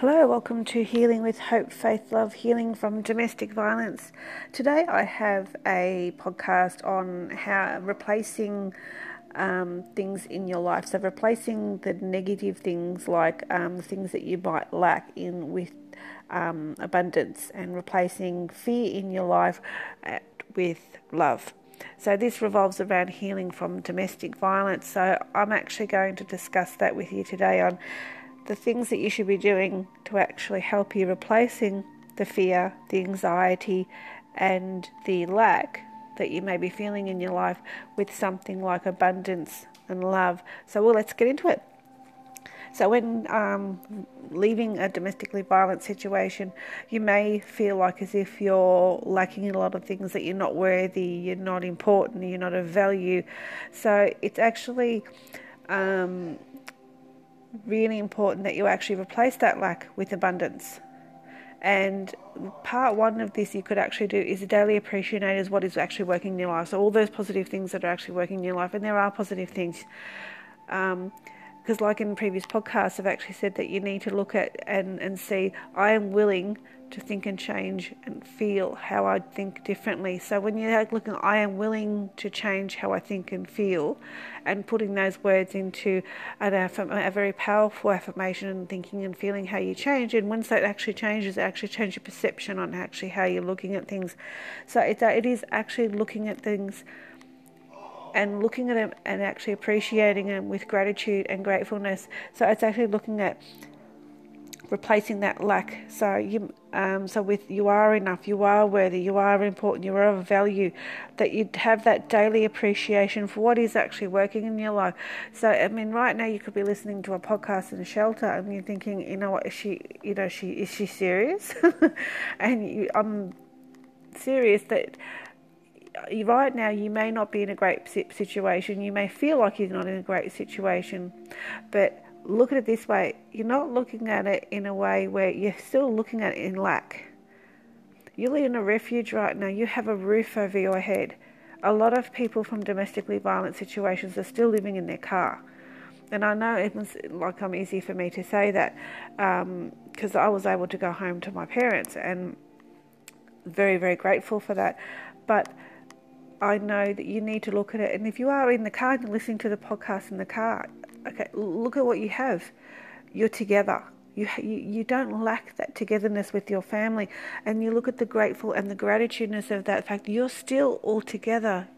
Hello, welcome to Healing with Hope, Faith, Love, Healing from Domestic Violence. Today I have a podcast on how replacing um, things in your life. So, replacing the negative things like um, things that you might lack in with um, abundance and replacing fear in your life uh, with love. So, this revolves around healing from domestic violence. So, I'm actually going to discuss that with you today on the things that you should be doing to actually help you replacing the fear, the anxiety, and the lack that you may be feeling in your life with something like abundance and love. So, well, let's get into it. So, when um, leaving a domestically violent situation, you may feel like as if you're lacking in a lot of things, that you're not worthy, you're not important, you're not of value. So, it's actually um, really important that you actually replace that lack with abundance. And part one of this you could actually do is a daily appreciate is what is actually working in your life. So all those positive things that are actually working in your life, and there are positive things. Um, because like in previous podcasts I've actually said that you need to look at and, and see I am willing to think and change and feel how I think differently. So when you're looking, I am willing to change how I think and feel, and putting those words into an affirm- a very powerful affirmation and thinking and feeling how you change. And once that actually changes, it actually changes your perception on actually how you're looking at things. So it, it is actually looking at things and looking at them and actually appreciating them with gratitude and gratefulness. So it's actually looking at replacing that lack. So you, um, so with you are enough, you are worthy, you are important, you are of value. That you have that daily appreciation for what is actually working in your life. So I mean, right now you could be listening to a podcast in a shelter, and you're thinking, you know what, is she, you know, she is she serious? and you, I'm serious that right now you may not be in a great situation. You may feel like you're not in a great situation, but look at it this way you're not looking at it in a way where you're still looking at it in lack. You live in a refuge right now, you have a roof over your head. A lot of people from domestically violent situations are still living in their car. And I know it's like I'm easy for me to say that because um, I was able to go home to my parents and very, very grateful for that. But I know that you need to look at it. And if you are in the car and listening to the podcast in the car, okay, look at what you have. You're together. You, you, you don't lack that togetherness with your family. And you look at the grateful and the gratitudeness of that fact. You're still all together.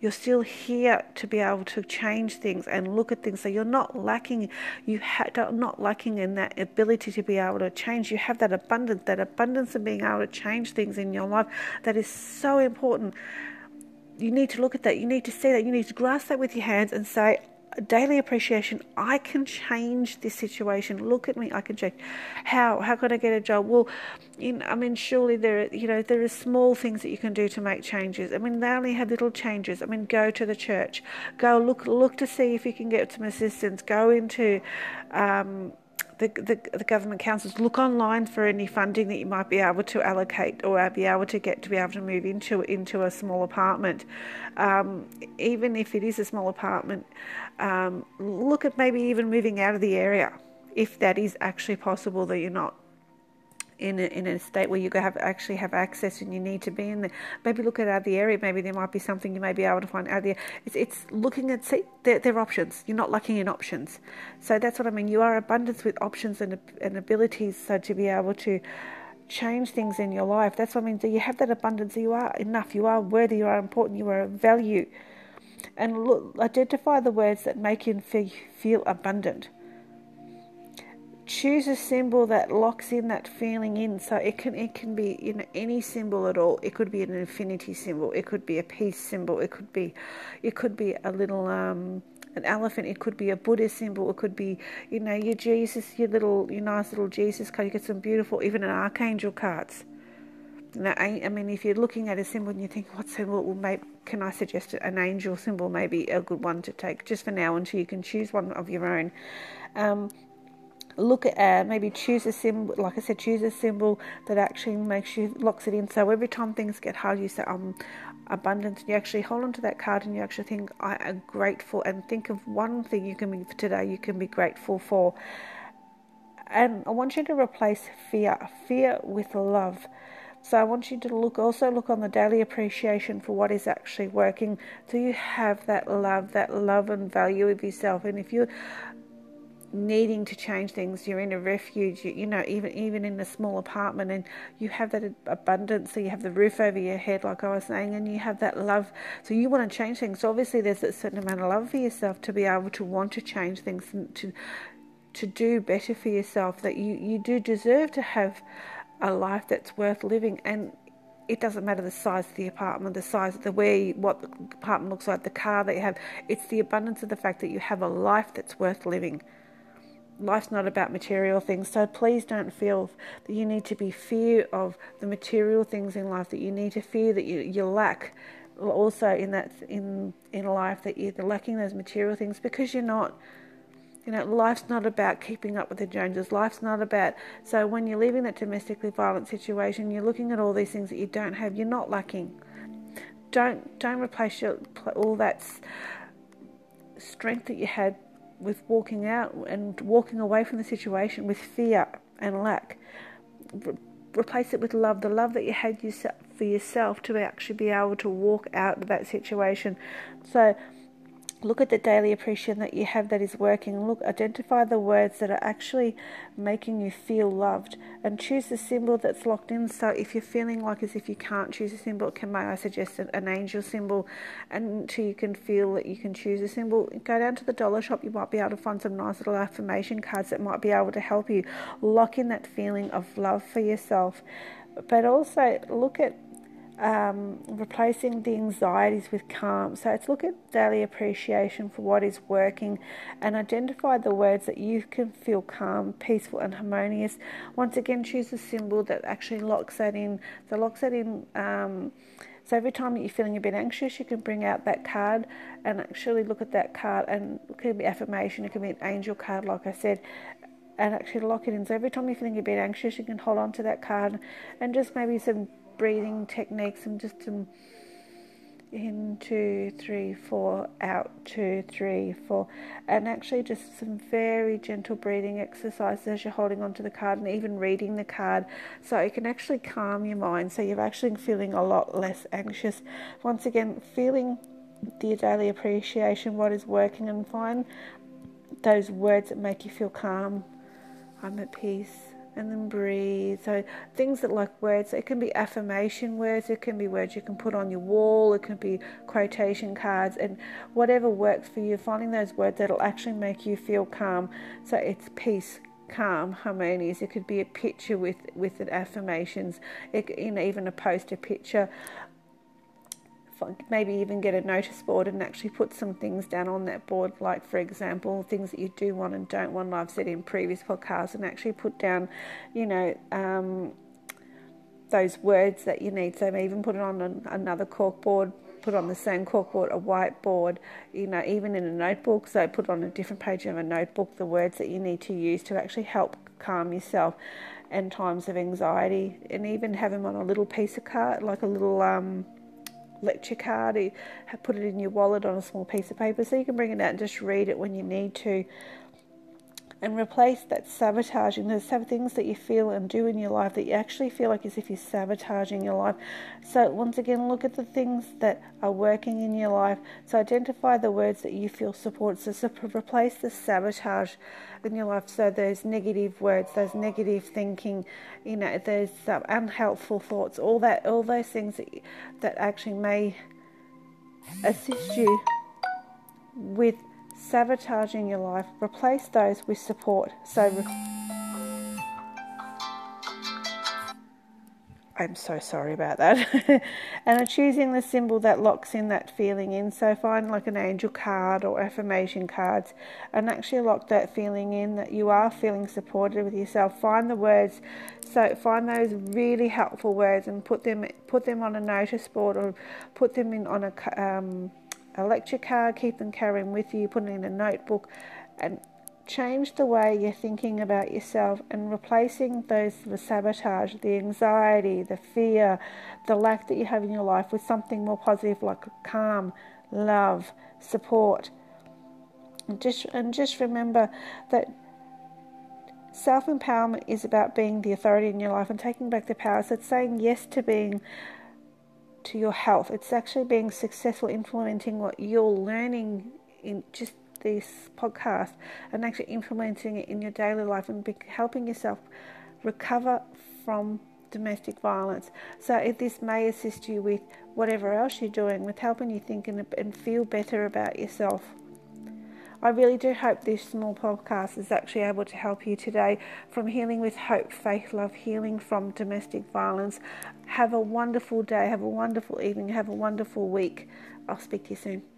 You're still here to be able to change things and look at things. So you're not lacking. You ha- not lacking in that ability to be able to change. You have that abundance, that abundance of being able to change things in your life. That is so important. You need to look at that. You need to see that. You need to grasp that with your hands and say, daily appreciation. I can change this situation. Look at me. I can change. How? How can I get a job? Well, in, I mean, surely there, are, you know, there are small things that you can do to make changes. I mean, they only have little changes. I mean, go to the church. Go look, look to see if you can get some assistance. Go into. Um, the, the, the, government councils look online for any funding that you might be able to allocate or be able to get to be able to move into into a small apartment. Um, even if it is a small apartment, um, look at maybe even moving out of the area if that is actually possible that you're not in a, in a state where you have actually have access and you need to be in there. Maybe look at other the area. Maybe there might be something you may be able to find out there. It's, it's looking at see there their options. You're not lacking in options. So that's what I mean. You are abundance with options and and abilities. So to be able to change things in your life. That's what I mean. Do you have that abundance. You are enough. You are worthy. You are important. You are of value. And look, identify the words that make you feel abundant choose a symbol that locks in that feeling in. So it can it can be you know any symbol at all. It could be an infinity symbol. It could be a peace symbol. It could be it could be a little um an elephant. It could be a buddha symbol. It could be you know your jesus your little your nice little jesus card. You get some beautiful even an archangel cards. Now, I mean, if you're looking at a symbol and you think, what symbol will make, can I suggest an angel symbol may be a good one to take just for now until you can choose one of your own. Um, look at uh, maybe choose a symbol like i said choose a symbol that actually makes you locks it in so every time things get hard you say um abundance you actually hold on to that card and you actually think i am grateful and think of one thing you can be today you can be grateful for And I want you to replace fear, fear with love. So I want you to look also look on the daily appreciation for what is actually working. Do you have that love, that love and value of yourself? And if you're needing to change things, you're in a refuge, you, you know, even even in a small apartment, and you have that abundance. So you have the roof over your head, like I was saying, and you have that love. So you want to change things. So obviously, there's a certain amount of love for yourself to be able to want to change things and to to do better for yourself. That you you do deserve to have a life that's worth living and it doesn't matter the size of the apartment, the size of the way, what the apartment looks like, the car that you have. It's the abundance of the fact that you have a life that's worth living. Life's not about material things, so please don't feel that you need to be fear of the material things in life. That you need to fear that you, you lack. Also, in that in in life, that you're lacking those material things because you're not you know, life's not about keeping up with the Joneses. Life's not about. So when you're leaving that domestically violent situation, you're looking at all these things that you don't have. You're not lacking. Don't don't replace your all that strength that you had with walking out and walking away from the situation with fear and lack. Re- replace it with love, the love that you had for yourself to actually be able to walk out of that situation. So look at the daily appreciation that you have that is working. Look identify the words that are actually making you feel loved and choose the symbol that's locked in. So if you're feeling like as if you can't choose a symbol can may i suggest an angel symbol? Until you can feel that you can choose a symbol. Go down to the dollar shop. You might be able to find some nice little affirmation cards that might be able to help you lock in that feeling of love for yourself. But also look at um, replacing the anxieties with calm. So it's look at daily appreciation for what is working and identify the words that you can feel calm, peaceful, and harmonious. Once again, choose a symbol that actually locks that in. So locks that in. Um, so every time that you're feeling a bit anxious, you can bring out that card and actually look at that card. And it could be affirmation, it could be an angel card, like I said, and actually lock it in. So every time you're feeling a bit anxious, you can hold on to that card and just maybe some breathing techniques and just some in two, three, four, out two, three, four, and actually just some very gentle breathing exercises as you're holding onto the card and even reading the card, so it can actually calm your mind. So you're actually feeling a lot less anxious. Once again, feeling the daily appreciation, what is working, and find those words that make you feel calm. I'm at peace and then breathe. So things that like words, it can be affirmation words, it can be words you can put on your wall, it can be quotation cards, and whatever works for you. Finding those words that'll actually make you feel calm. So it's peace, calm, harmonious. It could be a picture with with affirmations. It, you know, even a poster picture maybe even get a notice board and actually put some things down on that board, like for example, things that you do want and don't want. I've said in previous podcasts, and actually put down, you know, um, those words that you need. So even put it on an, another corkboard, put on the same corkboard a whiteboard, you know, even in a notebook. So put on a different page of a notebook the words that you need to use to actually help calm yourself in times of anxiety, and even have them on a little piece of card, like a little um, lecture card, you put it in your wallet on a small piece of paper so you can bring it out and just read it when you need to and replace that sabotaging. There's some things that you feel and do in your life that you actually feel like as if you're sabotaging your life. So, once again, look at the things that are working in your life. So, identify the words that you feel support. So, so replace the sabotage in your life. So, those negative words, those negative thinking, you know, those um, unhelpful thoughts, all that, all those things that, that actually may assist you with sabotaging your life, replace those with support. So, re- I'm so sorry about that. and choosing the symbol that locks in that feeling in. So, find like an angel card or affirmation cards and actually lock that feeling in that you are feeling supported with yourself. Find the words. So find those really helpful words and put them put them on a notice board or put them in on a um, a lecture card, keep them carrying with you, put it in a notebook, and change the way you're thinking about yourself and replacing those the sabotage, the anxiety, the fear, the lack that you have in your life with something more positive like calm, love, support. And just and just remember that Self empowerment is about being the authority in your life and taking back the power. So it's saying yes to being to your health. It's actually being successful implementing what you're learning in just this podcast and actually implementing it in your daily life and helping yourself recover from domestic violence. So, if this may assist you with whatever else you're doing, with helping you think and, and feel better about yourself. I really do hope this small podcast is actually able to help you today from healing with hope, faith, love, healing from domestic violence. Have a wonderful day, have a wonderful evening, have a wonderful week. I'll speak to you soon.